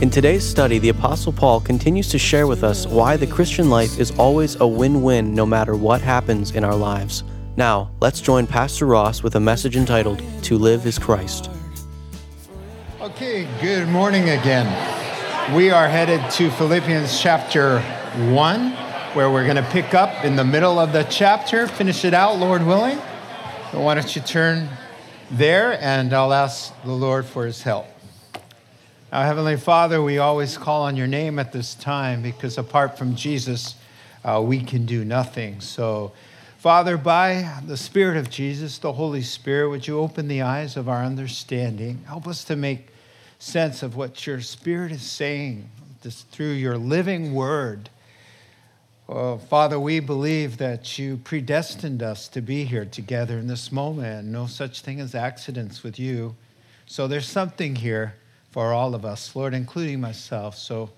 In today's study, the Apostle Paul continues to share with us why the Christian life is always a win win no matter what happens in our lives. Now, let's join Pastor Ross with a message entitled To Live is Christ. Okay, good morning again. We are headed to Philippians chapter 1, where we're going to pick up in the middle of the chapter, finish it out, Lord willing. Why don't you turn there, and I'll ask the Lord for his help. Now, Heavenly Father, we always call on your name at this time because apart from Jesus, uh, we can do nothing. So, Father, by the Spirit of Jesus, the Holy Spirit, would you open the eyes of our understanding? Help us to make sense of what your Spirit is saying this, through your living word. Oh, Father, we believe that you predestined us to be here together in this moment. No such thing as accidents with you. So there's something here for all of us, Lord, including myself. So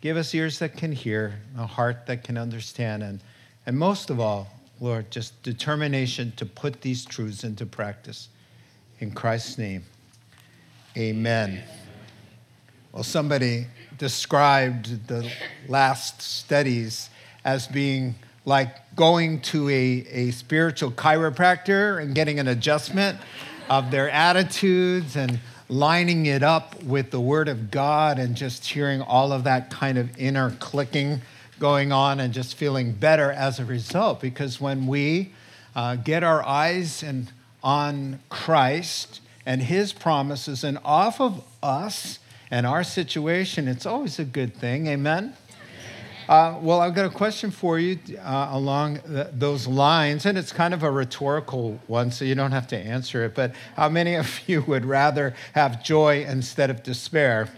give us ears that can hear, a heart that can understand, and, and most of all, Lord, just determination to put these truths into practice. In Christ's name, amen. Well, somebody described the last studies as being like going to a, a spiritual chiropractor and getting an adjustment of their attitudes and lining it up with the Word of God and just hearing all of that kind of inner clicking going on and just feeling better as a result. Because when we uh, get our eyes and on Christ and His promises and off of us and our situation, it's always a good thing. Amen. Uh, well, I've got a question for you uh, along th- those lines, and it's kind of a rhetorical one, so you don't have to answer it. But how many of you would rather have joy instead of despair?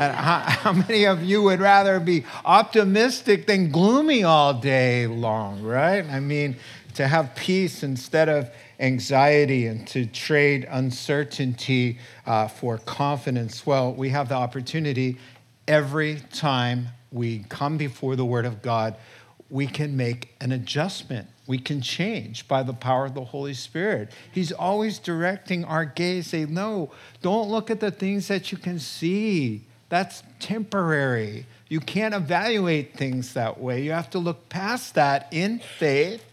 And how, how many of you would rather be optimistic than gloomy all day long, right? I mean, to have peace instead of anxiety and to trade uncertainty uh, for confidence. Well, we have the opportunity every time we come before the Word of God, we can make an adjustment. We can change by the power of the Holy Spirit. He's always directing our gaze, say, No, don't look at the things that you can see. That's temporary. You can't evaluate things that way. You have to look past that in faith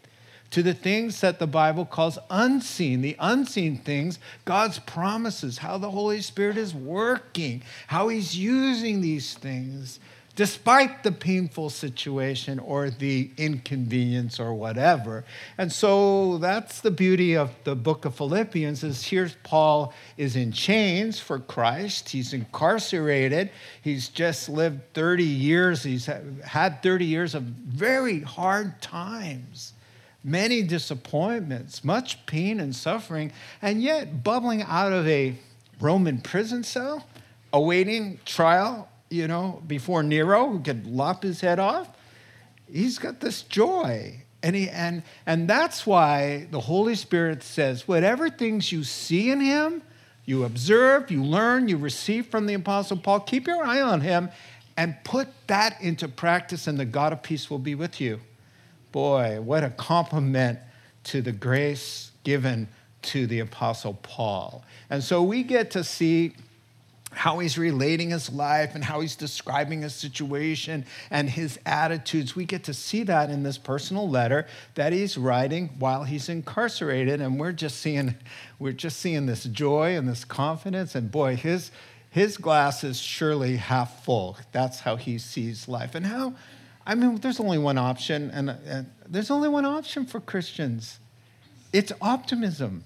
to the things that the Bible calls unseen, the unseen things, God's promises, how the Holy Spirit is working, how He's using these things despite the painful situation or the inconvenience or whatever. And so that's the beauty of the book of Philippians is here's Paul is in chains for Christ. He's incarcerated. He's just lived 30 years. He's had 30 years of very hard times. Many disappointments, much pain and suffering, and yet bubbling out of a Roman prison cell, awaiting trial you know, before Nero, who could lop his head off. He's got this joy. And, he, and, and that's why the Holy Spirit says, whatever things you see in him, you observe, you learn, you receive from the Apostle Paul, keep your eye on him and put that into practice, and the God of peace will be with you. Boy, what a compliment to the grace given to the Apostle Paul. And so we get to see how he's relating his life and how he's describing his situation and his attitudes. We get to see that in this personal letter that he's writing while he's incarcerated. And we're just seeing, we're just seeing this joy and this confidence. And boy, his, his glass is surely half full. That's how he sees life. And how, I mean, there's only one option, and, and there's only one option for Christians it's optimism.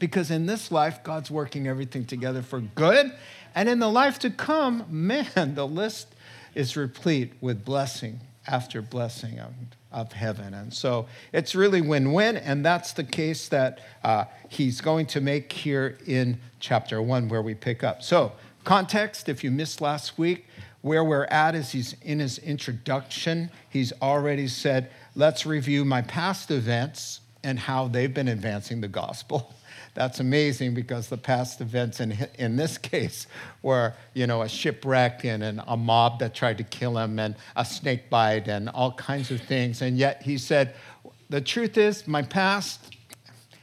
Because in this life, God's working everything together for good and in the life to come, man, the list is replete with blessing after blessing of, of heaven. And so it's really win win. And that's the case that uh, he's going to make here in chapter one, where we pick up. So, context if you missed last week, where we're at is he's in his introduction. He's already said, let's review my past events and how they've been advancing the gospel. That's amazing because the past events in, in this case were, you know, a shipwreck and, and a mob that tried to kill him and a snake bite and all kinds of things. And yet he said, the truth is, my past,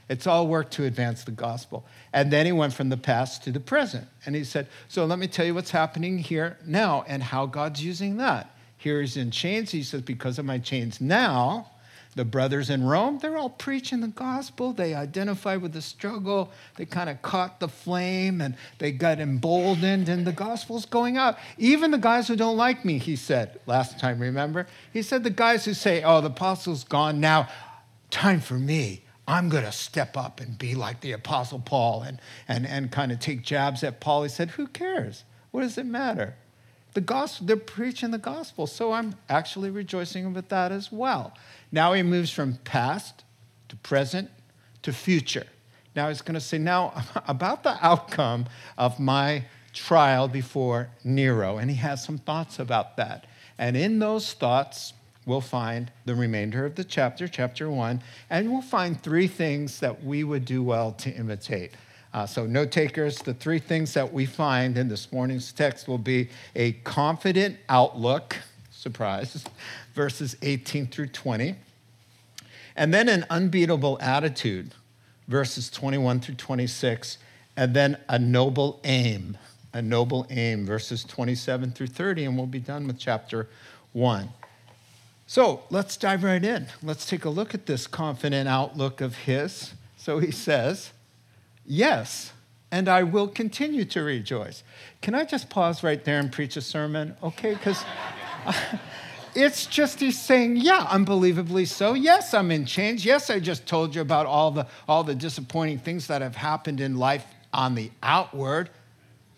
it's all work to advance the gospel. And then he went from the past to the present. And he said, So let me tell you what's happening here now and how God's using that. Here he's in chains. He says, Because of my chains now, the brothers in Rome, they're all preaching the gospel. They identify with the struggle. They kind of caught the flame and they got emboldened, and the gospel's going out. Even the guys who don't like me, he said last time, remember? He said, The guys who say, Oh, the apostle's gone now, time for me. I'm going to step up and be like the Apostle Paul and, and, and kind of take jabs at Paul. He said, Who cares? What does it matter? The gospel, they're preaching the gospel. So I'm actually rejoicing with that as well. Now he moves from past to present to future. Now he's going to say, Now about the outcome of my trial before Nero. And he has some thoughts about that. And in those thoughts, we'll find the remainder of the chapter, chapter one, and we'll find three things that we would do well to imitate. Uh, so, note takers, the three things that we find in this morning's text will be a confident outlook, surprise, verses 18 through 20, and then an unbeatable attitude, verses 21 through 26, and then a noble aim, a noble aim, verses 27 through 30, and we'll be done with chapter 1. So let's dive right in. Let's take a look at this confident outlook of his. So he says, Yes, and I will continue to rejoice. Can I just pause right there and preach a sermon? Okay, because it's just he's saying, Yeah, unbelievably so. Yes, I'm in chains. Yes, I just told you about all the, all the disappointing things that have happened in life on the outward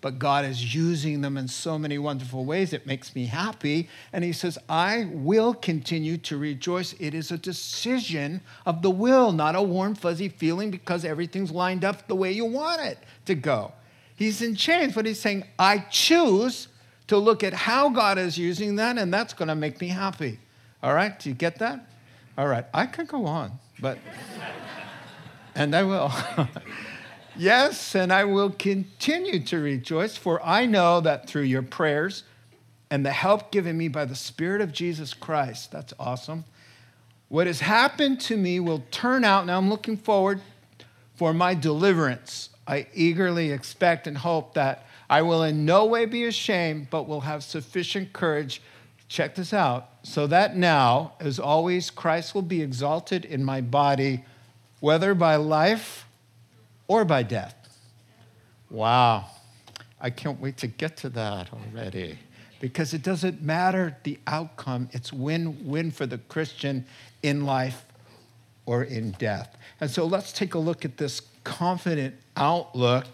but God is using them in so many wonderful ways. It makes me happy. And he says, I will continue to rejoice. It is a decision of the will, not a warm, fuzzy feeling because everything's lined up the way you want it to go. He's in chains, but he's saying, I choose to look at how God is using that, and that's going to make me happy. All right? Do you get that? All right. I could go on, but, and I will. Yes, and I will continue to rejoice, for I know that through your prayers and the help given me by the Spirit of Jesus Christ, that's awesome. What has happened to me will turn out, now I'm looking forward for my deliverance. I eagerly expect and hope that I will in no way be ashamed, but will have sufficient courage. Check this out. So that now, as always, Christ will be exalted in my body, whether by life or by death. Wow. I can't wait to get to that already because it doesn't matter the outcome, it's win win for the Christian in life or in death. And so let's take a look at this confident outlook.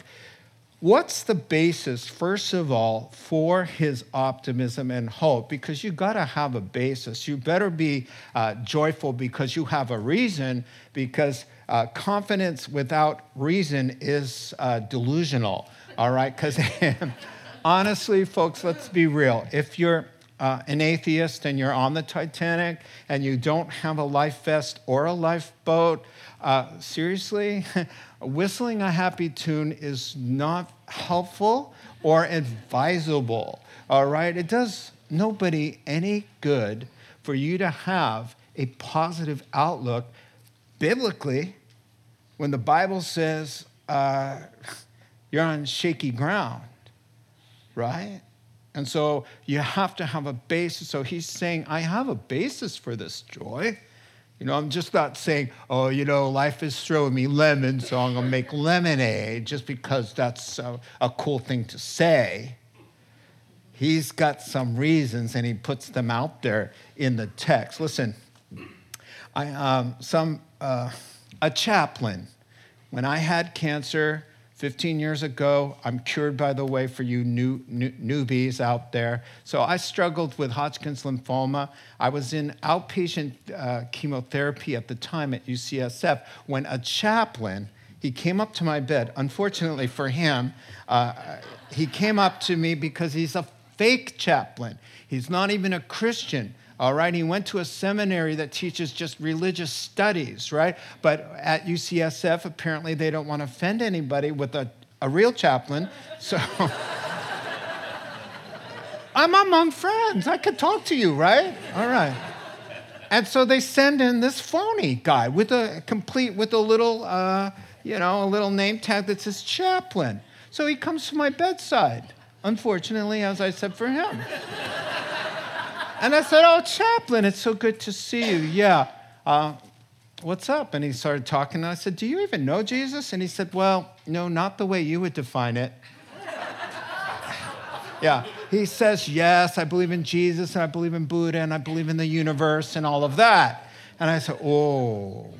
What's the basis, first of all, for his optimism and hope? Because you got to have a basis. You better be uh, joyful because you have a reason, because uh, confidence without reason is uh, delusional, all right? Because honestly, folks, let's be real. If you're uh, an atheist and you're on the Titanic and you don't have a life vest or a lifeboat, uh, seriously, whistling a happy tune is not helpful or advisable, all right? It does nobody any good for you to have a positive outlook biblically, when the Bible says uh, you're on shaky ground, right? And so you have to have a basis. So he's saying, I have a basis for this joy. You know, I'm just not saying, oh, you know, life is throwing me lemons, so I'm going to make lemonade just because that's a, a cool thing to say. He's got some reasons and he puts them out there in the text. Listen, I, um, some uh, a chaplain. When I had cancer 15 years ago, I'm cured, by the way, for you new, new, newbies out there. So I struggled with Hodgkin's lymphoma. I was in outpatient uh, chemotherapy at the time at UCSF when a chaplain he came up to my bed. Unfortunately for him, uh, he came up to me because he's a fake chaplain. He's not even a Christian. All right, he went to a seminary that teaches just religious studies, right? But at UCSF, apparently they don't want to offend anybody with a, a real chaplain. So I'm among friends. I could talk to you, right? All right. And so they send in this phony guy with a complete, with a little, uh, you know, a little name tag that says chaplain. So he comes to my bedside. Unfortunately, as I said for him. And I said, Oh, chaplain, it's so good to see you. Yeah. Uh, what's up? And he started talking. And I said, Do you even know Jesus? And he said, Well, no, not the way you would define it. yeah. He says, Yes, I believe in Jesus and I believe in Buddha and I believe in the universe and all of that. And I said, Oh.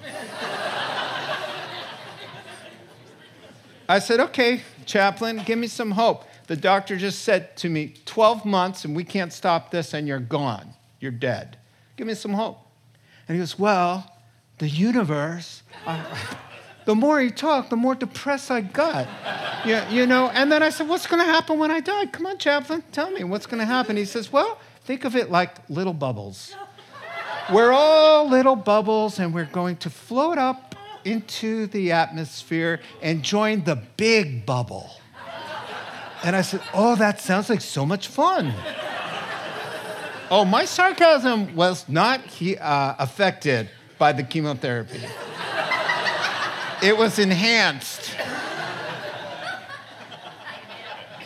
I said, Okay, chaplain, give me some hope. The doctor just said to me, 12 months and we can't stop this and you're gone. You're dead. Give me some hope. And he goes, Well, the universe. Uh, the more he talked, the more depressed I got. Yeah, you know, and then I said, What's going to happen when I die? Come on, chaplain, tell me what's going to happen. He says, Well, think of it like little bubbles. We're all little bubbles, and we're going to float up into the atmosphere and join the big bubble. And I said, Oh, that sounds like so much fun. oh, my sarcasm was not he, uh, affected by the chemotherapy, it was enhanced.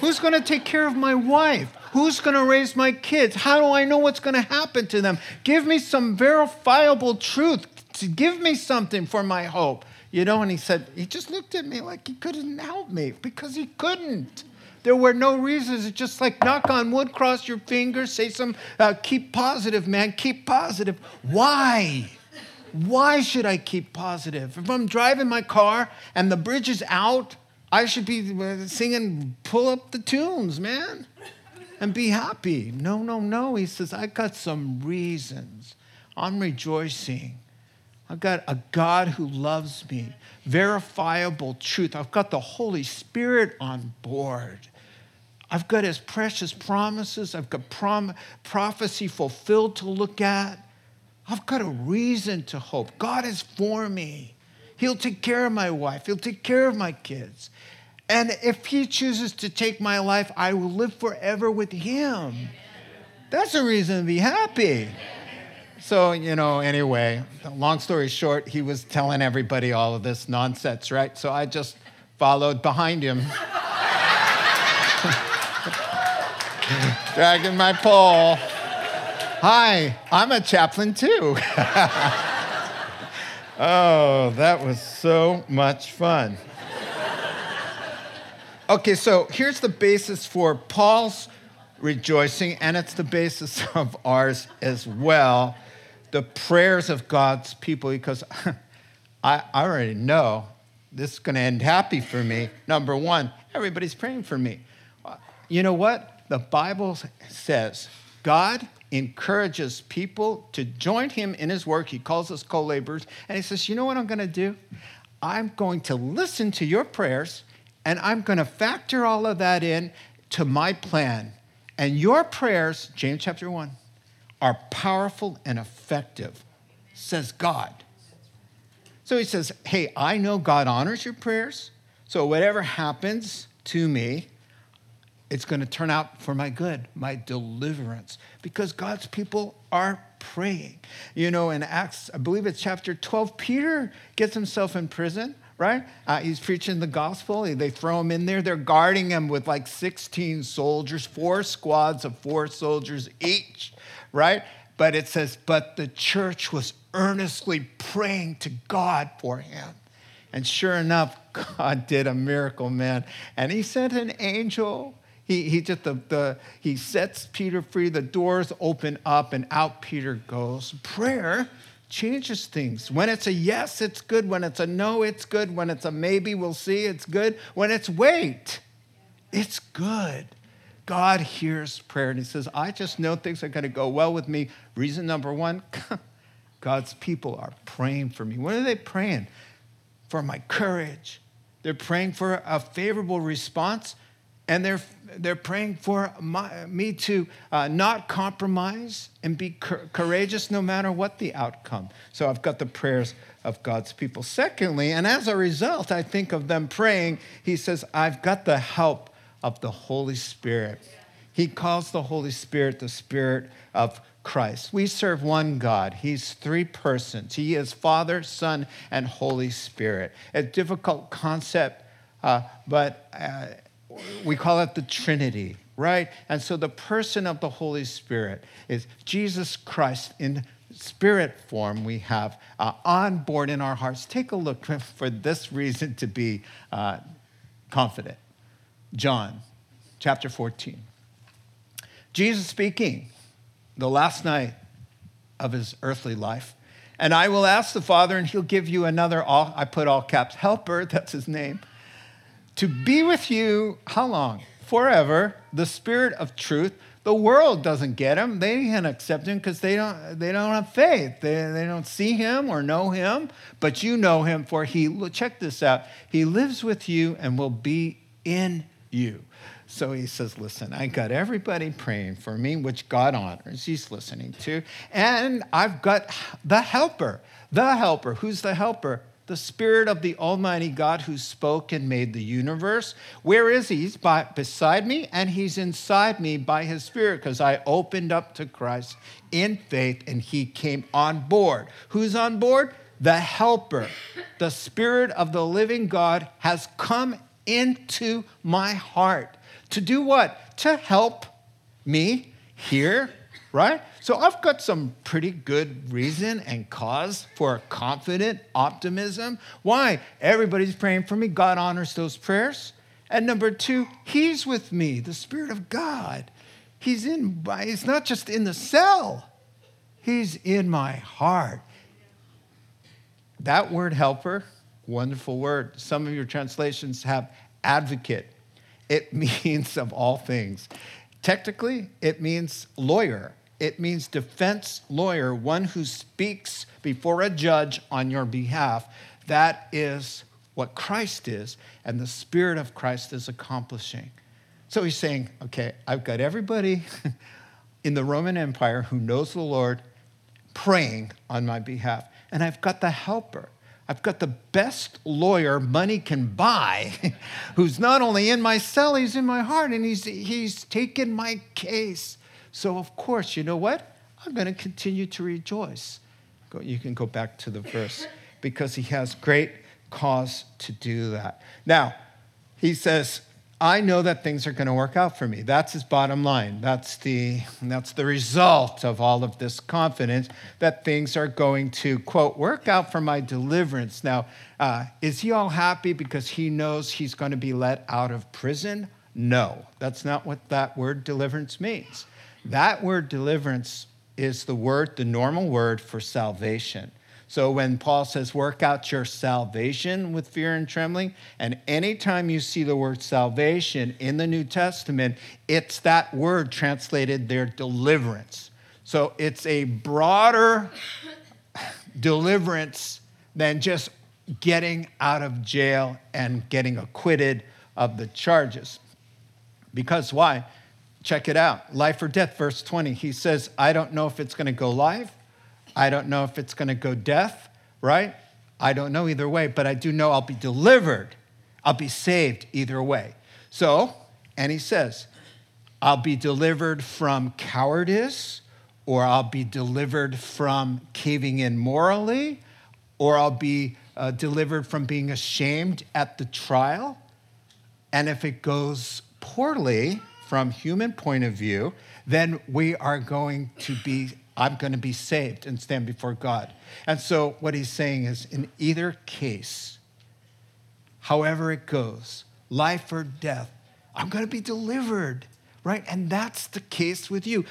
Who's going to take care of my wife? Who's going to raise my kids? How do I know what's going to happen to them? Give me some verifiable truth. Give me something for my hope. You know, and he said, he just looked at me like he couldn't help me because he couldn't. There were no reasons. It's just like knock on wood, cross your fingers, say some, uh, keep positive, man, keep positive. Why? Why should I keep positive? If I'm driving my car and the bridge is out, I should be uh, singing, pull up the tunes, man, and be happy. No, no, no. He says, I got some reasons. I'm rejoicing. I've got a God who loves me, verifiable truth. I've got the Holy Spirit on board. I've got his precious promises. I've got prom- prophecy fulfilled to look at. I've got a reason to hope. God is for me. He'll take care of my wife, He'll take care of my kids. And if He chooses to take my life, I will live forever with Him. That's a reason to be happy. So, you know, anyway, long story short, he was telling everybody all of this nonsense, right? So I just followed behind him, dragging my pole. Hi, I'm a chaplain too. oh, that was so much fun. Okay, so here's the basis for Paul's rejoicing, and it's the basis of ours as well the prayers of God's people, because I, already know this is going to end happy for me. Number one, everybody's praying for me. Uh, you know what? The Bible says God encourages people to join him in his work. He calls us co laborers. And he says, You know what I'm going to do? I'm going to listen to your prayers and I'm going to factor all of that in to my plan. And your prayers, James chapter 1, are powerful and effective, says God. So he says, Hey, I know God honors your prayers. So whatever happens to me, it's going to turn out for my good, my deliverance, because God's people are praying. You know, in Acts, I believe it's chapter 12, Peter gets himself in prison, right? Uh, he's preaching the gospel. They throw him in there. They're guarding him with like 16 soldiers, four squads of four soldiers each, right? But it says, but the church was earnestly praying to God for him. And sure enough, God did a miracle, man. And he sent an angel he, he just the, the he sets Peter free, the doors open up, and out Peter goes. Prayer changes things. When it's a yes, it's good. When it's a no, it's good. When it's a maybe, we'll see, it's good. When it's wait, it's good. God hears prayer and he says, I just know things are going to go well with me. Reason number one God's people are praying for me. What are they praying? For my courage. They're praying for a favorable response and they're they're praying for my, me to uh, not compromise and be courageous no matter what the outcome. So I've got the prayers of God's people. Secondly, and as a result, I think of them praying, he says, I've got the help of the Holy Spirit. He calls the Holy Spirit the Spirit of Christ. We serve one God. He's three persons. He is Father, Son, and Holy Spirit. A difficult concept, uh, but uh, we call it the Trinity, right? And so the person of the Holy Spirit is Jesus Christ in spirit form we have uh, on board in our hearts. Take a look for this reason to be uh, confident. John chapter 14. Jesus speaking the last night of his earthly life. And I will ask the Father, and he'll give you another, all, I put all caps, helper, that's his name to be with you, how long? Forever, the Spirit of truth. The world doesn't get him. They can't accept him because they don't, they don't have faith. They, they don't see him or know him, but you know him, for he, check this out, he lives with you and will be in you. So he says, Listen, I got everybody praying for me, which God honors. He's listening to. And I've got the helper. The helper. Who's the helper? The Spirit of the Almighty God who spoke and made the universe. Where is he? He's by, beside me and he's inside me by his Spirit because I opened up to Christ in faith and he came on board. Who's on board? The Helper. The Spirit of the living God has come into my heart. To do what? To help me here right? So I've got some pretty good reason and cause for confident optimism. Why? Everybody's praying for me. God honors those prayers. And number two, He's with me, the Spirit of God. He's in, he's not just in the cell, He's in my heart. That word helper, wonderful word. Some of your translations have advocate. It means of all things. Technically, it means lawyer it means defense lawyer, one who speaks before a judge on your behalf. That is what Christ is, and the Spirit of Christ is accomplishing. So he's saying, okay, I've got everybody in the Roman Empire who knows the Lord praying on my behalf, and I've got the helper. I've got the best lawyer money can buy, who's not only in my cell, he's in my heart, and he's, he's taken my case. So, of course, you know what? I'm going to continue to rejoice. You can go back to the verse because he has great cause to do that. Now, he says, I know that things are going to work out for me. That's his bottom line. That's the, that's the result of all of this confidence that things are going to, quote, work out for my deliverance. Now, uh, is he all happy because he knows he's going to be let out of prison? No, that's not what that word deliverance means. That word deliverance is the word, the normal word for salvation. So when Paul says, work out your salvation with fear and trembling, and anytime you see the word salvation in the New Testament, it's that word translated there, deliverance. So it's a broader deliverance than just getting out of jail and getting acquitted of the charges. Because why? Check it out. Life or death, verse 20. He says, I don't know if it's going to go live. I don't know if it's going to go death, right? I don't know either way, but I do know I'll be delivered. I'll be saved either way. So, and he says, I'll be delivered from cowardice, or I'll be delivered from caving in morally, or I'll be uh, delivered from being ashamed at the trial. And if it goes poorly, from human point of view, then we are going to be I'm going to be saved and stand before God. And so what he's saying is in either case, however it goes, life or death, I'm going to be delivered, right? And that's the case with you.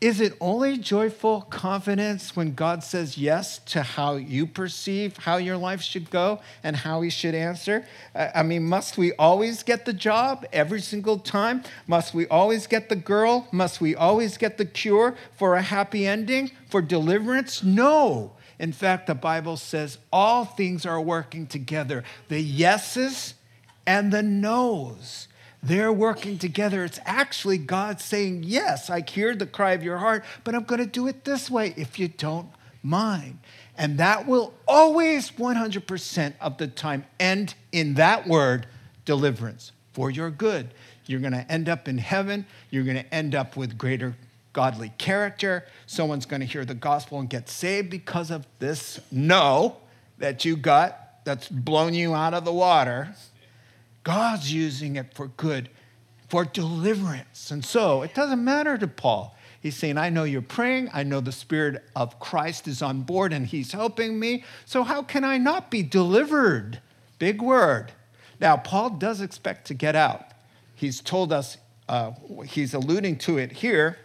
Is it only joyful confidence when God says yes to how you perceive how your life should go and how He should answer? I mean, must we always get the job every single time? Must we always get the girl? Must we always get the cure for a happy ending, for deliverance? No. In fact, the Bible says all things are working together the yeses and the nos. They're working together. It's actually God saying, Yes, I hear the cry of your heart, but I'm going to do it this way if you don't mind. And that will always, 100% of the time, end in that word, deliverance, for your good. You're going to end up in heaven. You're going to end up with greater godly character. Someone's going to hear the gospel and get saved because of this no that you got that's blown you out of the water. God's using it for good, for deliverance. And so it doesn't matter to Paul. He's saying, I know you're praying. I know the Spirit of Christ is on board and He's helping me. So how can I not be delivered? Big word. Now, Paul does expect to get out. He's told us, uh, he's alluding to it here.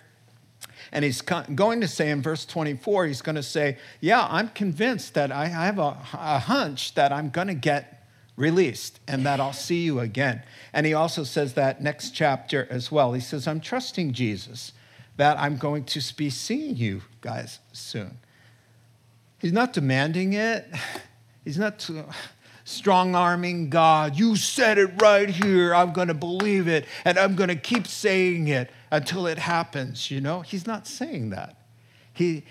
And he's going to say in verse 24, he's going to say, Yeah, I'm convinced that I have a, a hunch that I'm going to get released and that I'll see you again. And he also says that next chapter as well. He says, I'm trusting Jesus that I'm going to be seeing you guys soon. He's not demanding it. He's not strong arming God. You said it right here. I'm going to believe it and I'm going to keep saying it until it happens, you know? He's not saying that. He,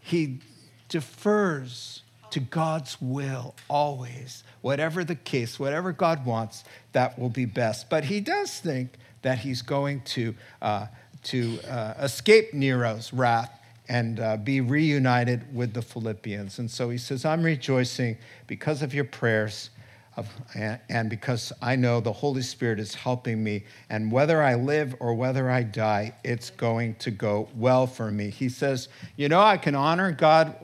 he defers to God's will always. Whatever the case, whatever God wants, that will be best. But he does think that he's going to, uh, to uh, escape Nero's wrath and uh, be reunited with the Philippians. And so he says, I'm rejoicing because of your prayers of, and because I know the Holy Spirit is helping me, and whether I live or whether I die, it's going to go well for me. He says, You know, I can honor God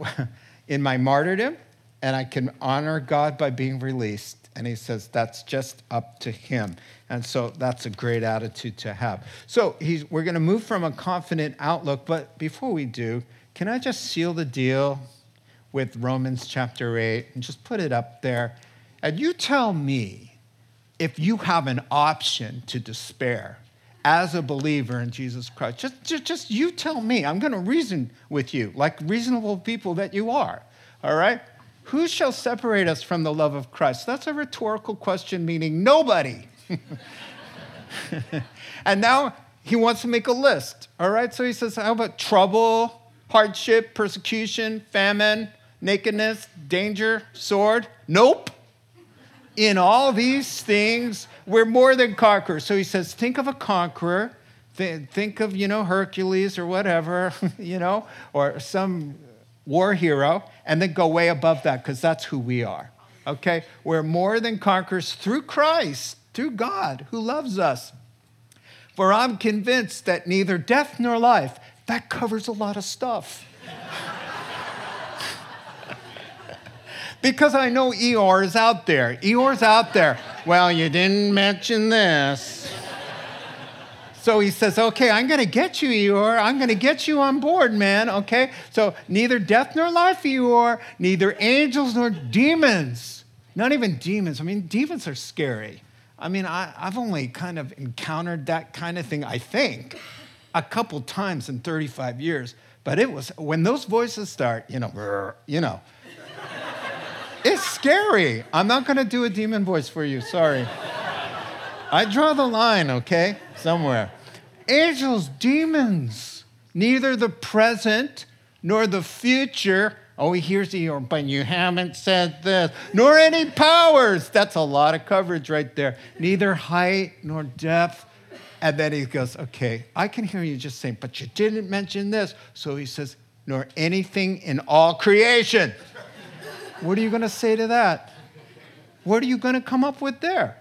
in my martyrdom, and I can honor God by being released. And he says, That's just up to him. And so that's a great attitude to have. So we're going to move from a confident outlook, but before we do, can I just seal the deal with Romans chapter 8 and just put it up there? And you tell me if you have an option to despair as a believer in Jesus Christ. Just, just, just you tell me. I'm going to reason with you like reasonable people that you are. All right? Who shall separate us from the love of Christ? That's a rhetorical question, meaning nobody. and now he wants to make a list. All right? So he says, How about trouble, hardship, persecution, famine, nakedness, danger, sword? Nope in all these things, we're more than conquerors. So he says, think of a conqueror. Think of, you know, Hercules or whatever, you know, or some war hero, and then go way above that because that's who we are. Okay? We're more than conquerors through Christ, through God who loves us. For I'm convinced that neither death nor life, that covers a lot of stuff. because I know Eeyore is out there. Eeyore's out there. Well, you didn't mention this. So he says, Okay, I'm going to get you, Eeyore. I'm going to get you on board, man. Okay? So neither death nor life, Eeyore, neither angels nor demons. Not even demons. I mean, demons are scary. I mean, I, have only kind of encountered that kind of thing, I think, a couple times in 35 years. But it was when those voices start, you know, you know, it's scary. I'm not going to do a demon voice for you. Sorry. I draw the line, okay? Somewhere. Angels, demons, neither the present nor the future. Oh, here's the, but you haven't said this, nor any powers. That's a lot of coverage right there. Neither height nor depth. And then he goes, okay, I can hear you just saying, but you didn't mention this. So he says, nor anything in all creation. What are you going to say to that? What are you going to come up with there?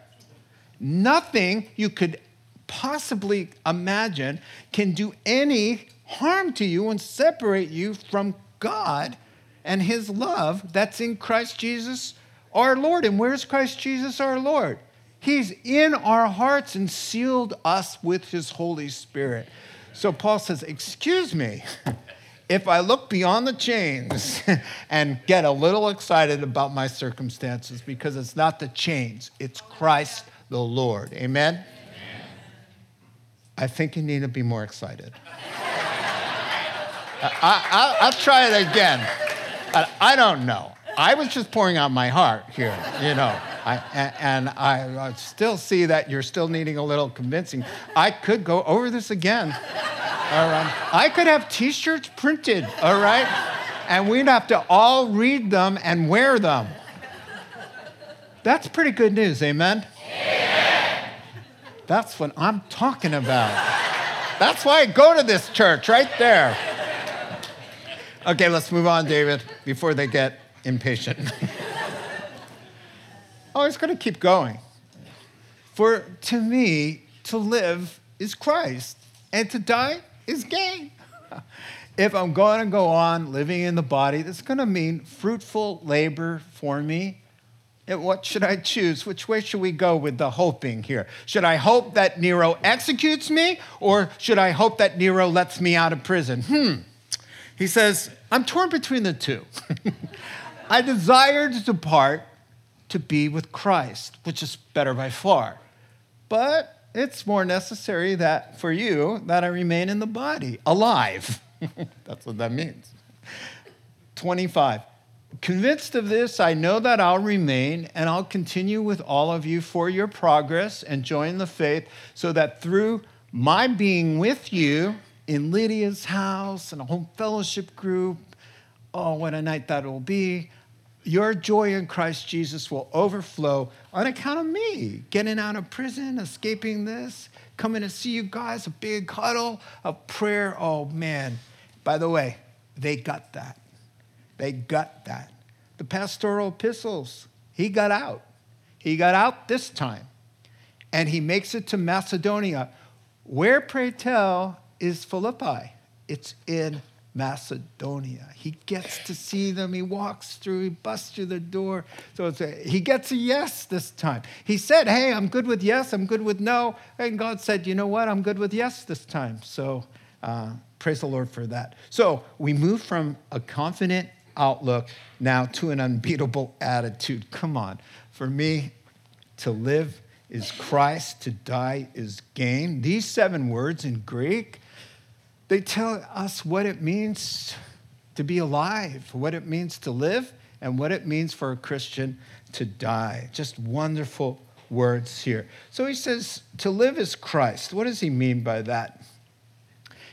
Nothing you could possibly imagine can do any harm to you and separate you from God and His love that's in Christ Jesus our Lord. And where's Christ Jesus our Lord? He's in our hearts and sealed us with His Holy Spirit. So Paul says, Excuse me. if I look beyond the chains and get a little excited about my circumstances because it's not the chains, it's Christ the Lord. Amen? Amen. I think you need to be more excited. I, will try it again. I, I don't know. I was just pouring out my heart here, you know. I, and I still see that you're still needing a little convincing. I could go over this again. All right. I could have t shirts printed, all right? And we'd have to all read them and wear them. That's pretty good news, amen? amen? That's what I'm talking about. That's why I go to this church right there. Okay, let's move on, David, before they get impatient. oh, it's going to keep going. For to me, to live is Christ, and to die is gain. if I'm going to go on living in the body, that's going to mean fruitful labor for me. And what should I choose? Which way should we go with the hoping here? Should I hope that Nero executes me, or should I hope that Nero lets me out of prison? Hmm. He says, I'm torn between the two. I desire to depart to be with Christ, which is better by far. But it's more necessary that for you that I remain in the body, alive. That's what that means. 25. Convinced of this, I know that I'll remain and I'll continue with all of you for your progress and join the faith, so that through my being with you in Lydia's house and a home fellowship group, oh, what a night that will be. Your joy in Christ Jesus will overflow on account of me getting out of prison, escaping this, coming to see you guys, a big huddle, of prayer. Oh, man. By the way, they got that. They got that. The pastoral epistles, he got out. He got out this time. And he makes it to Macedonia. Where, pray tell, is Philippi? It's in Macedonia. He gets to see them. He walks through, he busts through the door. So a, he gets a yes this time. He said, Hey, I'm good with yes, I'm good with no. And God said, You know what? I'm good with yes this time. So uh, praise the Lord for that. So we move from a confident outlook now to an unbeatable attitude. Come on. For me, to live is Christ, to die is gain. These seven words in Greek they tell us what it means to be alive, what it means to live, and what it means for a Christian to die. Just wonderful words here. So he says, to live is Christ. What does he mean by that?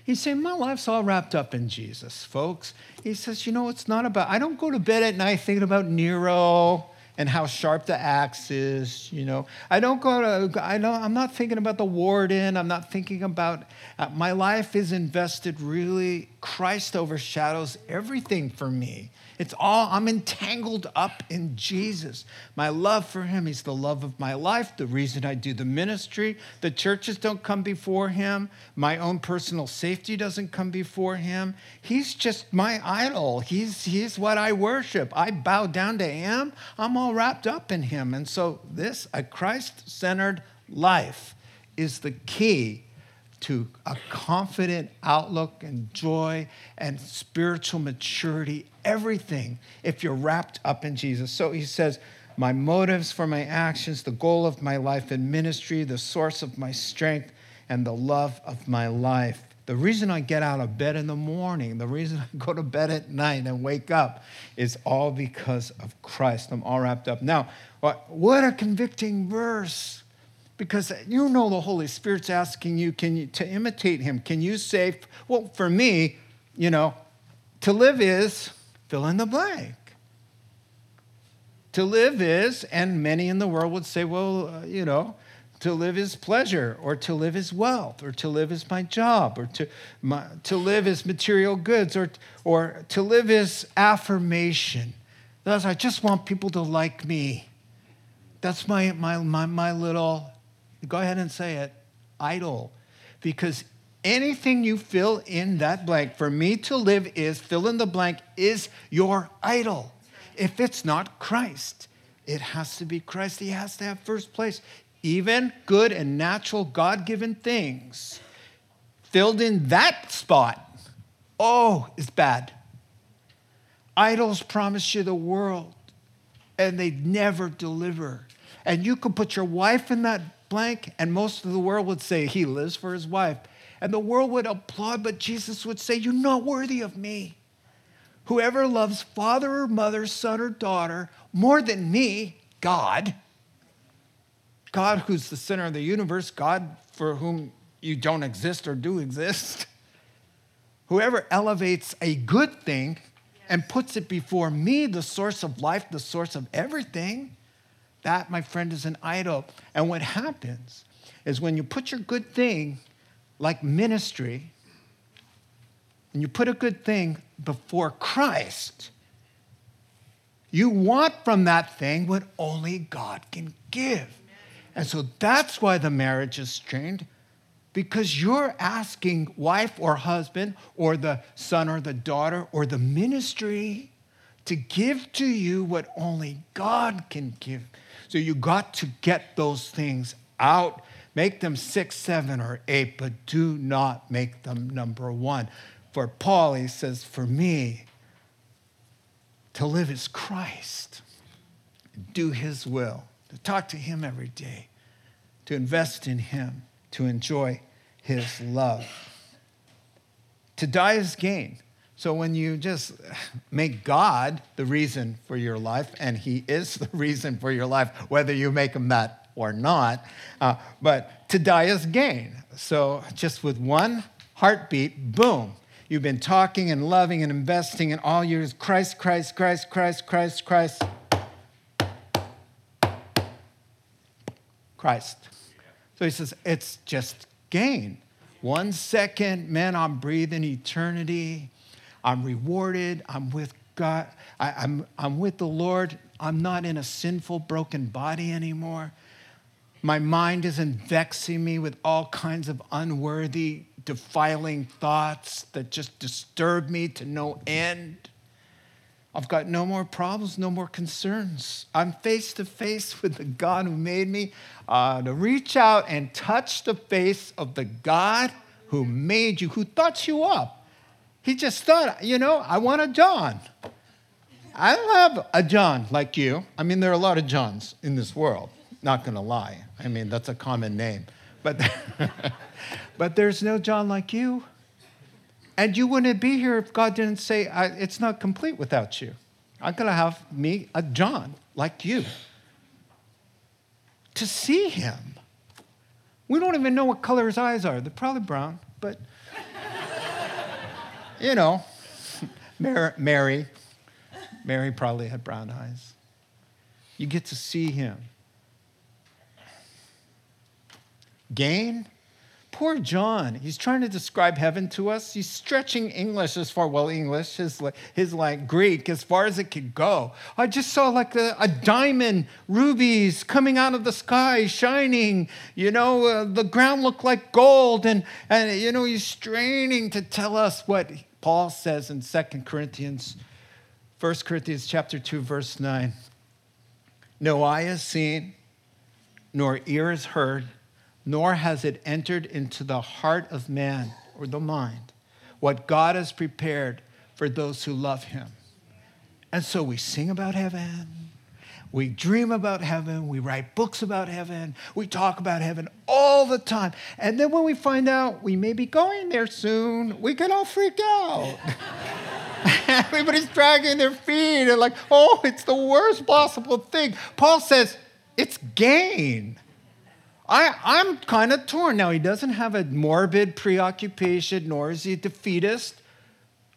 He's saying, My life's all wrapped up in Jesus, folks. He says, You know, it's not about, I don't go to bed at night thinking about Nero and how sharp the axe is. You know, I don't go to, I don't, I'm not thinking about the warden. I'm not thinking about, uh, my life is invested really, Christ overshadows everything for me. It's all, I'm entangled up in Jesus. My love for him, he's the love of my life, the reason I do the ministry. The churches don't come before him. My own personal safety doesn't come before him. He's just my idol. He's, he's what I worship. I bow down to him. I'm all wrapped up in him. And so, this, a Christ centered life, is the key to a confident outlook and joy and spiritual maturity, everything, if you're wrapped up in Jesus. So he says, My motives for my actions, the goal of my life and ministry, the source of my strength, and the love of my life. The reason I get out of bed in the morning, the reason I go to bed at night and wake up is all because of Christ. I'm all wrapped up. Now, what a convicting verse because you know the Holy Spirit's asking you, can you to imitate him? Can you say, well, for me, you know, to live is fill in the blank. To live is, and many in the world would say, well, uh, you know, to live is pleasure, or to live is wealth, or to live is my job, or to, my, to live is material goods, or, or to live is affirmation. Thus, I just want people to like me. That's my, my, my, my little Go ahead and say it idol. Because anything you fill in that blank, for me to live is fill in the blank, is your idol. If it's not Christ, it has to be Christ. He has to have first place. Even good and natural God given things filled in that spot, oh, is bad. Idols promise you the world and they never deliver. And you could put your wife in that blank, and most of the world would say he lives for his wife. And the world would applaud, but Jesus would say, You're not worthy of me. Whoever loves father or mother, son or daughter more than me, God, God, who's the center of the universe, God for whom you don't exist or do exist, whoever elevates a good thing and puts it before me, the source of life, the source of everything, that, my friend, is an idol. And what happens is when you put your good thing, like ministry, and you put a good thing before Christ, you want from that thing what only God can give. And so that's why the marriage is strained, because you're asking wife or husband or the son or the daughter or the ministry to give to you what only God can give. So you got to get those things out. Make them six, seven, or eight, but do not make them number one. For Paul, he says, For me, to live is Christ, do his will, to talk to him every day, to invest in him, to enjoy his love. To die is gain. So when you just make God the reason for your life, and he is the reason for your life, whether you make him that or not, uh, but to die is gain. So just with one heartbeat, boom, You've been talking and loving and investing in all years Christ, Christ, Christ, Christ, Christ, Christ. Christ. So he says, it's just gain. One second, man, I'm breathing eternity. I'm rewarded. I'm with God. I, am I'm, I'm with the Lord. I'm not in a sinful, broken body anymore. My mind isn't vexing me with all kinds of unworthy defiling thoughts that just disturb me to no end. I've got no more problems, no more concerns. I'm face to face with the God who made me. Uh, to reach out and touch the face of the God who made you, who thought you up. He just thought, you know, I want a John. I don't have a John like you. I mean, there are a lot of Johns in this world, not gonna lie. I mean, that's a common name. But But there's no John like you. And you wouldn't be here if God didn't say, It's not complete without you. I'm to have me, a John like you, to see him. We don't even know what color his eyes are. They're probably brown, but you know, Mary, Mary probably had brown eyes. You get to see him. Gain Poor John. He's trying to describe heaven to us. He's stretching English as far, well, English, his, his like Greek, as far as it could go. I just saw like a, a diamond, rubies coming out of the sky, shining. You know, uh, the ground looked like gold. And, and, you know, he's straining to tell us what Paul says in 2 Corinthians, 1 Corinthians chapter 2, verse 9. No eye has seen, nor ear has heard nor has it entered into the heart of man or the mind what God has prepared for those who love him. And so we sing about heaven. We dream about heaven. We write books about heaven. We talk about heaven all the time. And then when we find out we may be going there soon, we get all freak out. Everybody's dragging their feet and like, oh, it's the worst possible thing. Paul says it's gain. I, I'm kind of torn. Now, he doesn't have a morbid preoccupation, nor is he a defeatist,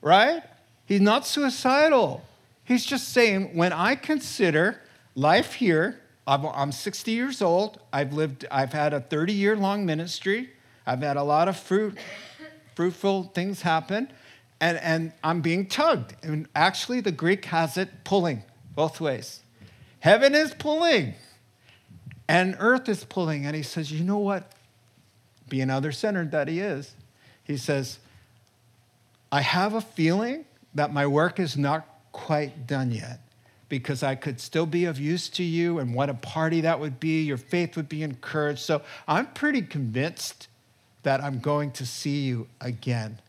right? He's not suicidal. He's just saying, when I consider life here, I'm, I'm 60 years old. I've lived, I've had a 30 year long ministry. I've had a lot of fruit, fruitful things happen, and, and I'm being tugged. And actually, the Greek has it pulling both ways. Heaven is pulling. And earth is pulling. And he says, You know what? Being other centered that he is, he says, I have a feeling that my work is not quite done yet because I could still be of use to you and what a party that would be. Your faith would be encouraged. So I'm pretty convinced that I'm going to see you again.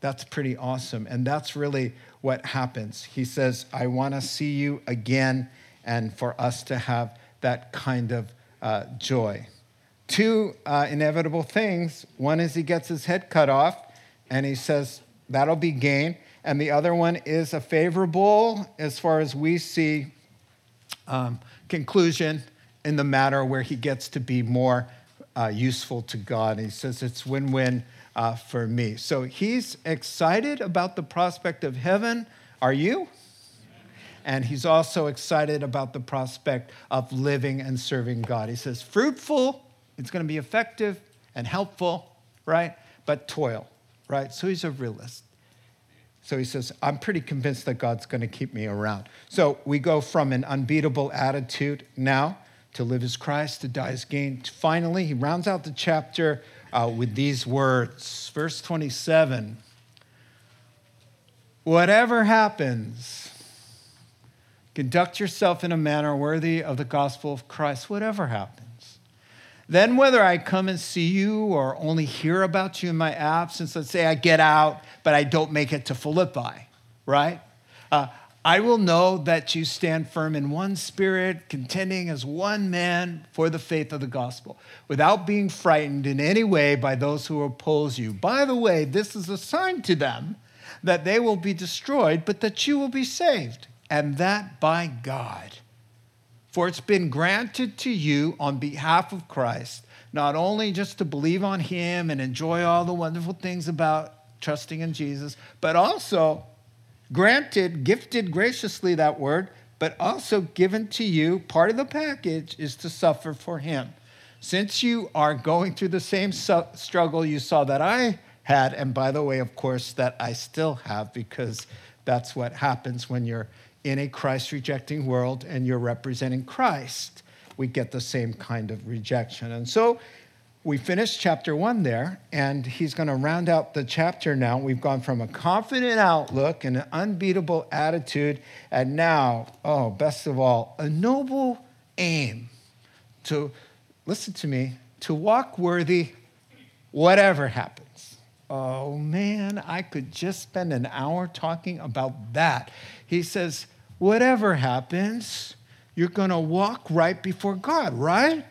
That's pretty awesome. And that's really what happens. He says, I want to see you again and for us to have that kind of uh, joy. Two uh, inevitable things one is he gets his head cut off, and he says, That'll be gain. And the other one is a favorable, as far as we see, um, conclusion, in the matter where he gets to be more uh, useful to God. He says it's win win uh, for me. So he's excited about the prospect of heaven. Are you? And he's also excited about the prospect of living and serving God. He says, fruitful, it's going to be effective and helpful, right? But toil, right? So he's a realist. So he says, I'm pretty convinced that God's going to keep me around. So we go from an unbeatable attitude now to live as Christ, to die as gain. Finally, he rounds out the chapter uh, with these words. Verse 27 Whatever happens, conduct yourself in a manner worthy of the gospel of Christ, whatever happens. Then, whether I come and see you or only hear about you in my absence, let's say I get out, but I don't make it to Philippi, right? Uh, I will know that you stand firm in one spirit, contending as one man for the faith of the gospel, without being frightened in any way by those who oppose you. By the way, this is a sign to them that they will be destroyed, but that you will be saved, and that by God. For it's been granted to you on behalf of Christ, not only just to believe on him and enjoy all the wonderful things about trusting in Jesus, but also granted, gifted graciously that word, but also given to you, part of the package is to suffer for him. Since you are going through the same su- struggle you saw that I had, and by the way, of course, that I still have, because that's what happens when you're in a Christ rejecting world and you're representing Christ. We get the same kind of rejection. And so we finished chapter one there, and he's going to round out the chapter now. We've gone from a confident outlook and an unbeatable attitude, and now, oh, best of all, a noble aim to, listen to me, to walk worthy whatever happens. Oh man, I could just spend an hour talking about that. He says, whatever happens, you're going to walk right before God, right?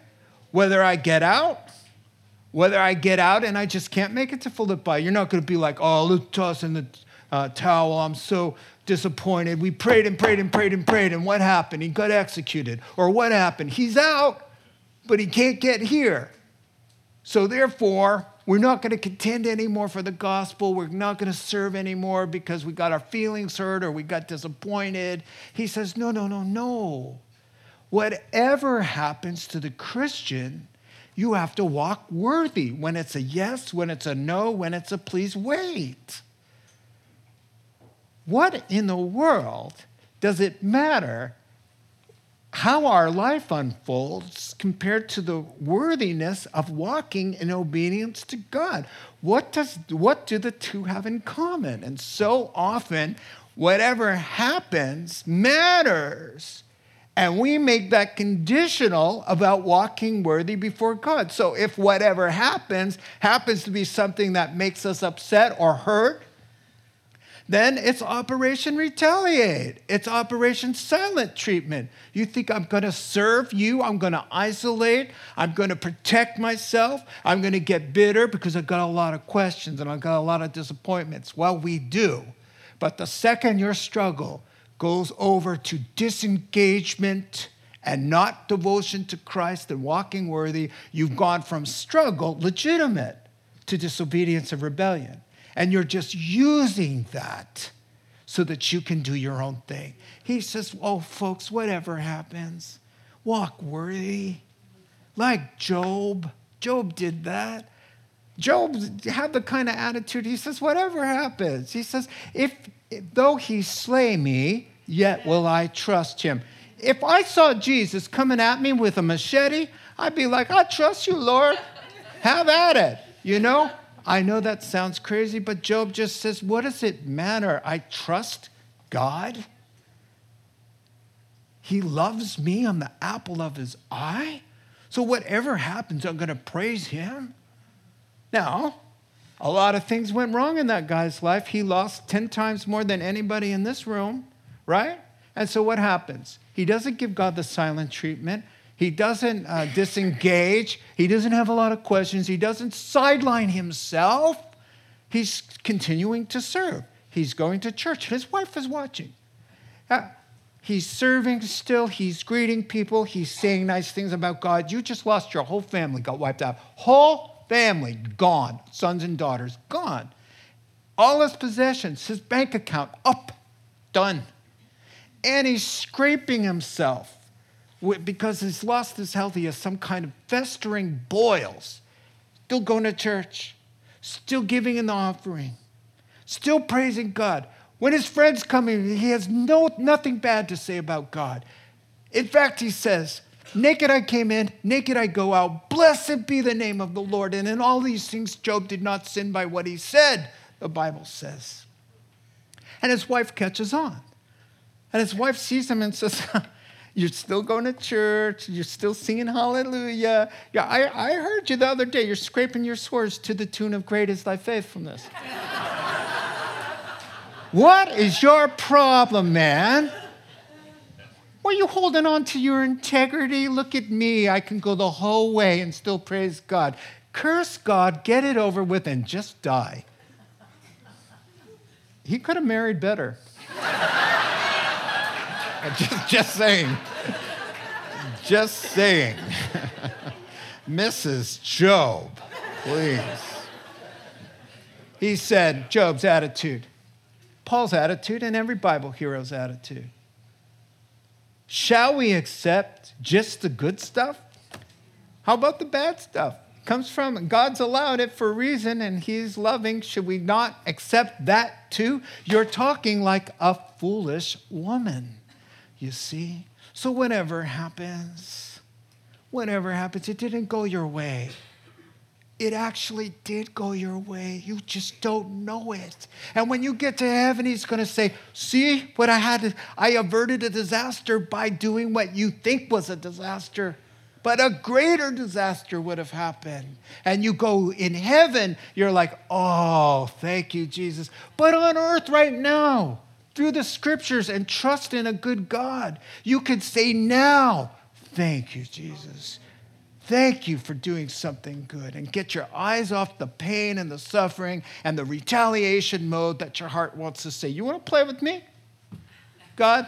Whether I get out, whether I get out and I just can't make it to Philippi, you're not going to be like, oh, let's toss in the uh, towel. I'm so disappointed. We prayed and prayed and prayed and prayed, and what happened? He got executed. Or what happened? He's out, but he can't get here. So therefore, we're not going to contend anymore for the gospel. We're not going to serve anymore because we got our feelings hurt or we got disappointed. He says, no, no, no, no. Whatever happens to the Christian, you have to walk worthy. When it's a yes, when it's a no, when it's a please wait. What in the world does it matter how our life unfolds compared to the worthiness of walking in obedience to God? What, does, what do the two have in common? And so often, whatever happens matters and we make that conditional about walking worthy before God. So if whatever happens happens to be something that makes us upset or hurt, then it's Operation Retaliate. It's Operation Silent Treatment. You think I'm going to serve you, I'm going to isolate, I'm going to protect myself, I'm going to get bitter because I've got a lot of questions and I've got a lot of disappointments. Well, we do. But the second your struggle goes over to disengagement and not devotion to Christ and walking worthy, you've gone from struggle, legitimate, to disobedience and rebellion. And you're just using that so that you can do your own thing. He says, Oh, folks, whatever happens, walk worthy. Like Job. Job did that. Job had the kind of attitude, he says, Whatever happens, he says, If though he slay me, yet will I trust him. If I saw Jesus coming at me with a machete, I'd be like, I trust you, Lord. Have at it. You know? I know that sounds crazy, but Job just says, What does it matter? I trust God. He loves me. I'm the apple of his eye. So whatever happens, I'm going to praise him. Now, a lot of things went wrong in that guy's life. He lost 10 times more than anybody in this room, right? And so what happens? He doesn't give God the silent treatment. He doesn't uh, disengage. He doesn't have a lot of questions. He doesn't sideline himself. He's continuing to serve. He's going to church. His wife is watching. Uh, He's serving still. He's greeting people. He's saying nice things about God. You just lost your whole family, got wiped out. Whole family gone. Sons and daughters gone. All his possessions, his bank account up, done. And he's scraping himself because he's lost his health. He has some kind of festering boils. Still going to church, still giving in the offering, still praising God. When his friends come in, he has no, nothing bad to say about God. In fact, he says, Naked I came in, naked I go out. Blessed be the name of the Lord. And in all these things, Job did not sin by what he said, the Bible says. And his wife catches on. And his wife sees him and says, You're still going to church. You're still singing hallelujah. Yeah, I, I heard you the other day. You're scraping your swords to the tune of Great is Thy Faithfulness. What is your problem, man? Were you holding on to your integrity? Look at me. I can go the whole way and still praise God. Curse God, get it over with, and just die. He could have married better. just, just saying. Just saying. Mrs. Job, please. He said, Job's attitude Paul's attitude and every Bible hero's attitude. Shall we accept just the good stuff? How about the bad stuff? It comes from God's allowed it for a reason and He's loving. Should we not accept that too? You're talking like a foolish woman, you see? So, whatever happens, whatever happens, it didn't go your way it actually did go your way. You just don't know it. And when you get to heaven, he's going to say, See what I had? I averted a disaster by doing what you think was a disaster. But a greater disaster would have happened. And you go in heaven, you're like, Oh, thank you, Jesus. But on earth right now, through the scriptures and trust in a good God, you could say now, Thank you, Jesus. Thank you for doing something good and get your eyes off the pain and the suffering and the retaliation mode that your heart wants to say. You want to play with me? God,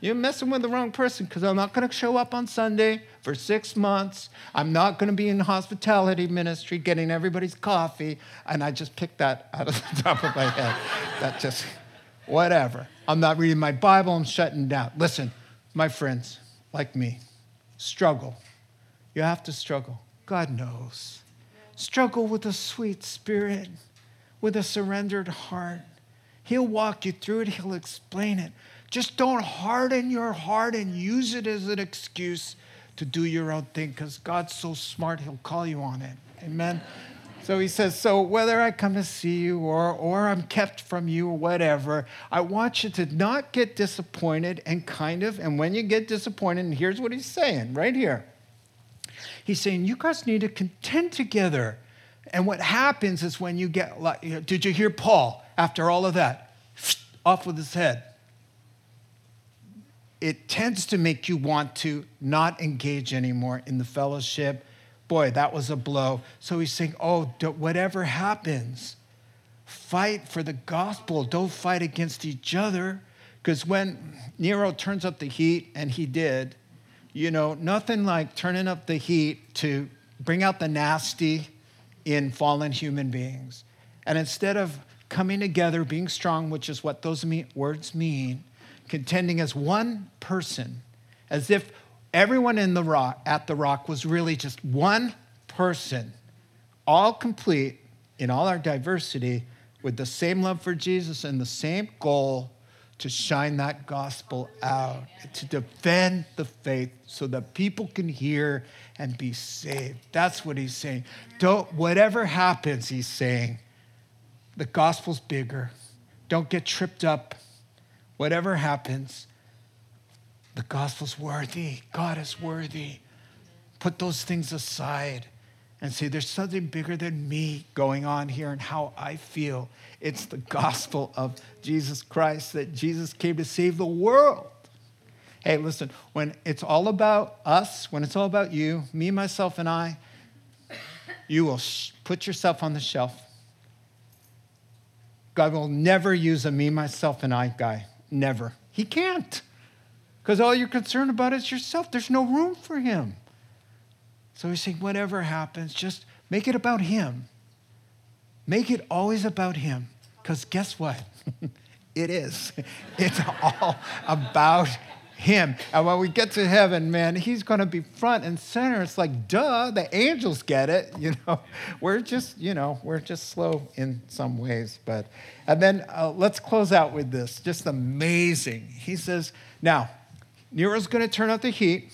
you're messing with the wrong person because I'm not going to show up on Sunday for six months. I'm not going to be in hospitality ministry getting everybody's coffee. And I just picked that out of the top of my head. That just, whatever. I'm not reading my Bible. I'm shutting down. Listen, my friends, like me, struggle you have to struggle. God knows. Struggle with a sweet spirit, with a surrendered heart. He'll walk you through it, He'll explain it. Just don't harden your heart and use it as an excuse to do your own thing because God's so smart, He'll call you on it. Amen. So he says, So whether I come to see you or, or I'm kept from you or whatever, I want you to not get disappointed and kind of, and when you get disappointed, and here's what he's saying right here He's saying, you guys need to contend together. And what happens is when you get, did you hear Paul after all of that? Off with his head. It tends to make you want to not engage anymore in the fellowship. Boy, that was a blow. So he's saying, oh, whatever happens, fight for the gospel. Don't fight against each other. Because when Nero turns up the heat, and he did, you know, nothing like turning up the heat to bring out the nasty in fallen human beings. And instead of coming together, being strong, which is what those words mean, contending as one person, as if everyone in the rock at the rock was really just one person, all complete in all our diversity, with the same love for Jesus and the same goal to shine that gospel out, to defend the faith so that people can hear and be saved. That's what he's saying. Don't, whatever happens, he's saying, the gospel's bigger. Don't get tripped up. Whatever happens, the gospel's worthy. God is worthy. Put those things aside and say, there's something bigger than me going on here and how I feel. It's the gospel of Jesus Christ that Jesus came to save the world. Hey, listen, when it's all about us, when it's all about you, me, myself, and I, you will sh- put yourself on the shelf. God will never use a me, myself, and I guy. Never. He can't. Because all you're concerned about is yourself. There's no room for him. So he's saying, whatever happens, just make it about him. Make it always about him. Because guess what? it is. It's all about him. And when we get to heaven, man, he's going to be front and center. It's like, duh, the angels get it. You know, we're just, you know, we're just slow in some ways. But, and then uh, let's close out with this. Just amazing. He says, now, Nero's going to turn out the heat,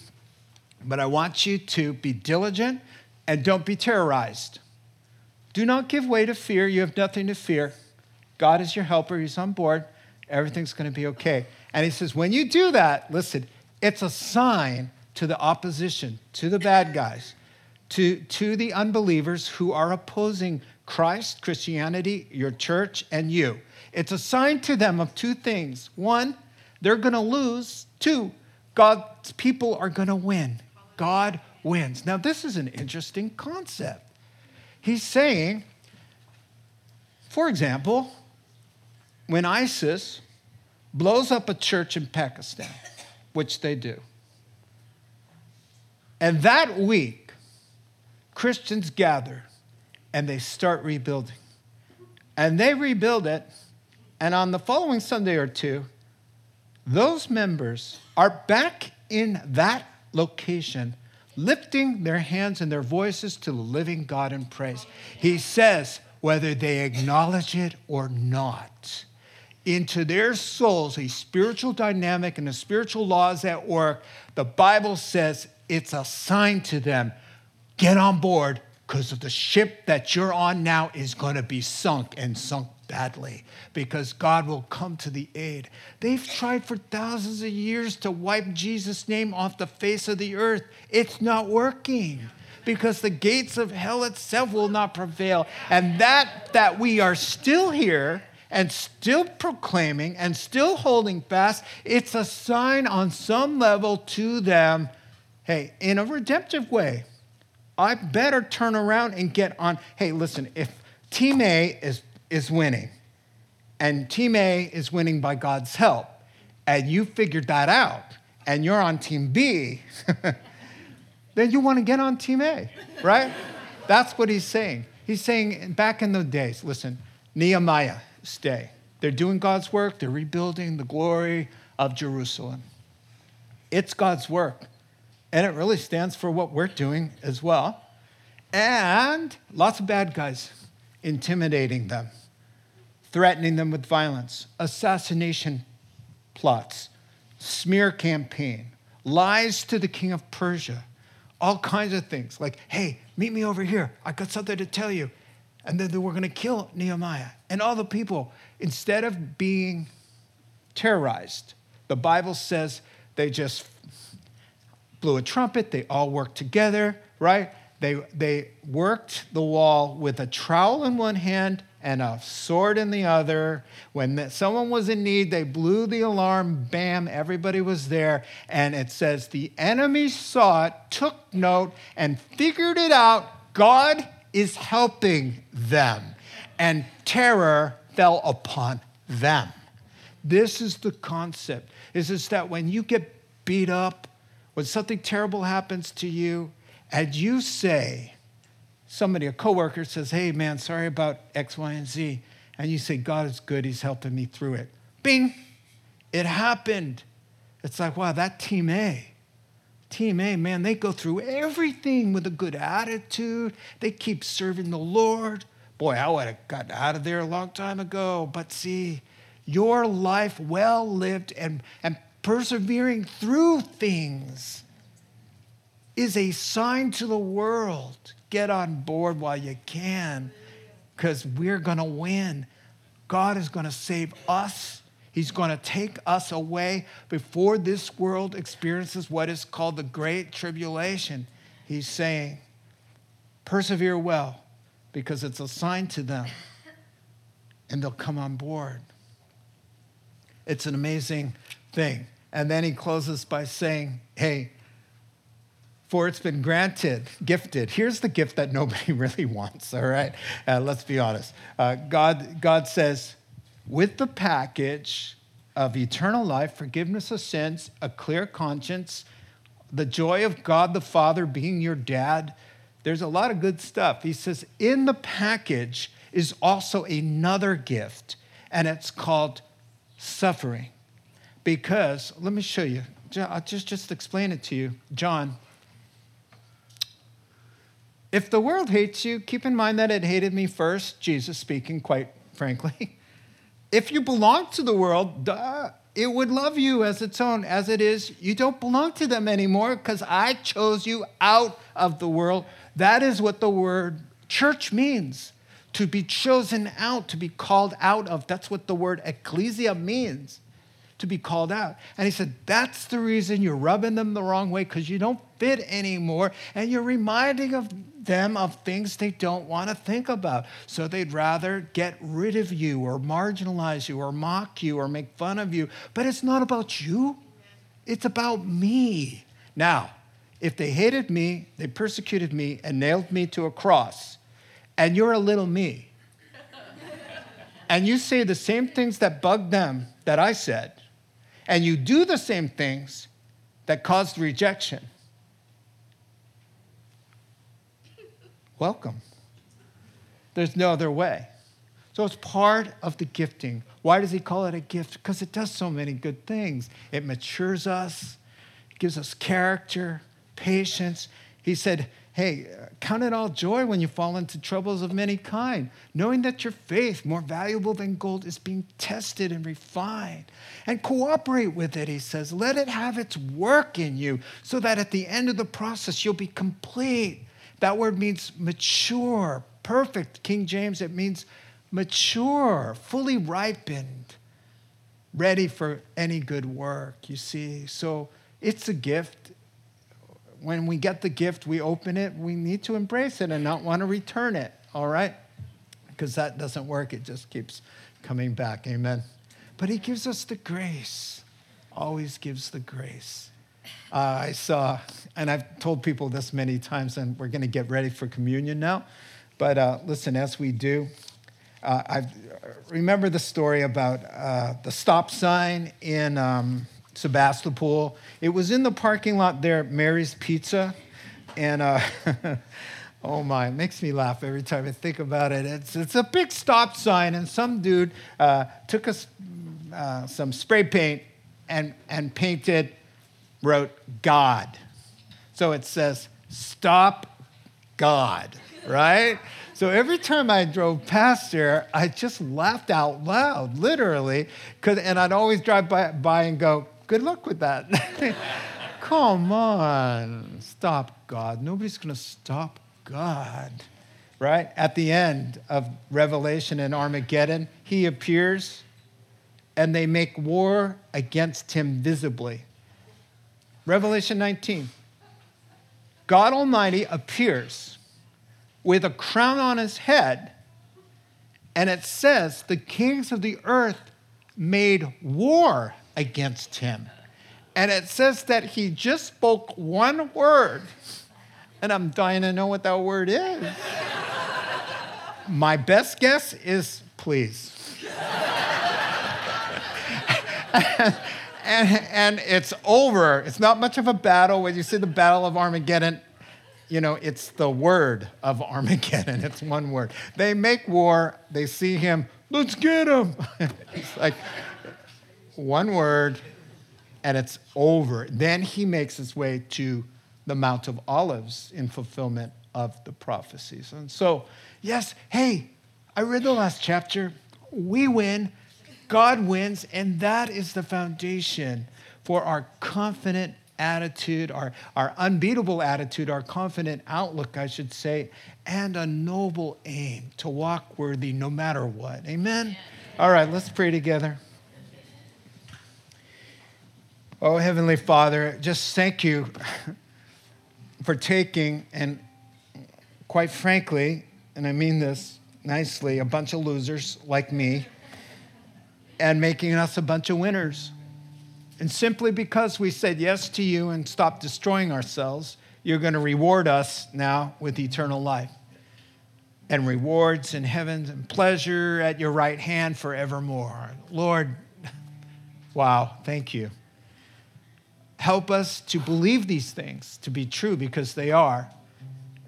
but I want you to be diligent and don't be terrorized. Do not give way to fear. You have nothing to fear. God is your helper, He's on board. Everything's going to be okay. And He says, when you do that, listen, it's a sign to the opposition, to the bad guys, to, to the unbelievers who are opposing Christ, Christianity, your church, and you. It's a sign to them of two things. One, they're going to lose. Two, God's people are going to win. God wins. Now, this is an interesting concept. He's saying, for example, when ISIS blows up a church in Pakistan, which they do, and that week, Christians gather and they start rebuilding. And they rebuild it, and on the following Sunday or two, those members are back in that location lifting their hands and their voices to the living God in praise. He says, whether they acknowledge it or not, into their souls, a spiritual dynamic and the spiritual laws at work, the Bible says it's a sign to them get on board because the ship that you're on now is going to be sunk and sunk badly because God will come to the aid. They've tried for thousands of years to wipe Jesus' name off the face of the earth. It's not working because the gates of hell itself will not prevail. And that that we are still here and still proclaiming and still holding fast, it's a sign on some level to them, hey, in a redemptive way. I better turn around and get on. Hey, listen, if team A is is winning, and Team A is winning by God's help, and you figured that out, and you're on Team B, then you want to get on Team A, right? That's what he's saying. He's saying back in the days, listen, Nehemiah, stay. They're doing God's work, they're rebuilding the glory of Jerusalem. It's God's work, and it really stands for what we're doing as well. And lots of bad guys intimidating them threatening them with violence, assassination plots, smear campaign, lies to the king of Persia, all kinds of things like, hey, meet me over here. I got something to tell you. And then they were going to kill Nehemiah. And all the people, instead of being terrorized, the Bible says they just blew a trumpet, they all worked together, right? They, they worked the wall with a trowel in one hand and a sword in the other. When someone was in need, they blew the alarm, bam, everybody was there. And it says, The enemy saw it, took note, and figured it out. God is helping them. And terror fell upon them. This is the concept. Is is that when you get beat up, when something terrible happens to you, and you say, somebody, a coworker says, Hey, man, sorry about X, Y, and Z. And you say, God is good. He's helping me through it. Bing, it happened. It's like, wow, that team A. Team A, man, they go through everything with a good attitude. They keep serving the Lord. Boy, I would have gotten out of there a long time ago. But see, your life well lived and, and persevering through things is a sign to the world Get on board while you can because we're going to win. God is going to save us. He's going to take us away before this world experiences what is called the Great Tribulation. He's saying, persevere well because it's a sign to them and they'll come on board. It's an amazing thing. And then he closes by saying, hey, for it's been granted, gifted. Here's the gift that nobody really wants, all right? Uh, let's be honest. Uh, God, God says, with the package of eternal life, forgiveness of sins, a clear conscience, the joy of God the Father being your dad. There's a lot of good stuff. He says, in the package is also another gift, and it's called suffering. Because, let me show you, I'll just, just explain it to you. John, if the world hates you, keep in mind that it hated me first, Jesus speaking, quite frankly. If you belong to the world, duh, it would love you as its own. As it is, you don't belong to them anymore because I chose you out of the world. That is what the word church means to be chosen out, to be called out of. That's what the word ecclesia means to be called out. And he said, That's the reason you're rubbing them the wrong way because you don't fit anymore. And you're reminding of them of things they don't want to think about. So they'd rather get rid of you or marginalize you or mock you or make fun of you. But it's not about you, it's about me. Now, if they hated me, they persecuted me, and nailed me to a cross, and you're a little me, and you say the same things that bugged them that I said, and you do the same things that caused rejection, welcome. There's no other way. So it's part of the gifting. Why does he call it a gift? Because it does so many good things. It matures us, it gives us character, patience. He said, Hey, count it all joy when you fall into troubles of many kind, knowing that your faith, more valuable than gold, is being tested and refined. And cooperate with it, he says. Let it have its work in you so that at the end of the process, you'll be complete. That word means mature, perfect. King James, it means mature, fully ripened, ready for any good work, you see. So it's a gift when we get the gift, we open it, we need to embrace it and not want to return it, all right? Because that doesn't work, it just keeps coming back. Amen. But He gives us the grace, always gives the grace. Uh, I saw, and I've told people this many times, and we're going to get ready for communion now. But uh, listen, as we do, uh, I remember the story about uh, the stop sign in um, Sebastopol. It was in the parking lot there at Mary's Pizza. And uh, oh my, it makes me laugh every time I think about it. It's, it's a big stop sign, and some dude uh, took us some spray paint and, and painted, wrote God. So it says, Stop God, right? So every time I drove past there, I just laughed out loud, literally. and I'd always drive by, by and go, Good luck with that. Come on, stop God. Nobody's going to stop God. Right? At the end of Revelation and Armageddon, he appears and they make war against him visibly. Revelation 19. God Almighty appears with a crown on his head, and it says, The kings of the earth made war against him. And it says that he just spoke one word. And I'm dying to know what that word is. My best guess is please. and, and, it's over. It's not much of a battle. When you see the Battle of Armageddon, you know, it's the word of Armageddon. It's one word. They make war, they see him, let's get him. it's like, one word, and it's over. Then he makes his way to the Mount of Olives in fulfillment of the prophecies. And so, yes, hey, I read the last chapter. We win, God wins, and that is the foundation for our confident attitude, our, our unbeatable attitude, our confident outlook, I should say, and a noble aim to walk worthy no matter what. Amen? All right, let's pray together. Oh, Heavenly Father, just thank you for taking, and quite frankly, and I mean this nicely, a bunch of losers like me and making us a bunch of winners. And simply because we said yes to you and stopped destroying ourselves, you're going to reward us now with eternal life and rewards in heaven and pleasure at your right hand forevermore. Lord, Wow, thank you. Help us to believe these things to be true because they are,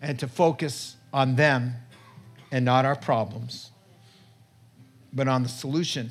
and to focus on them and not our problems, but on the solution,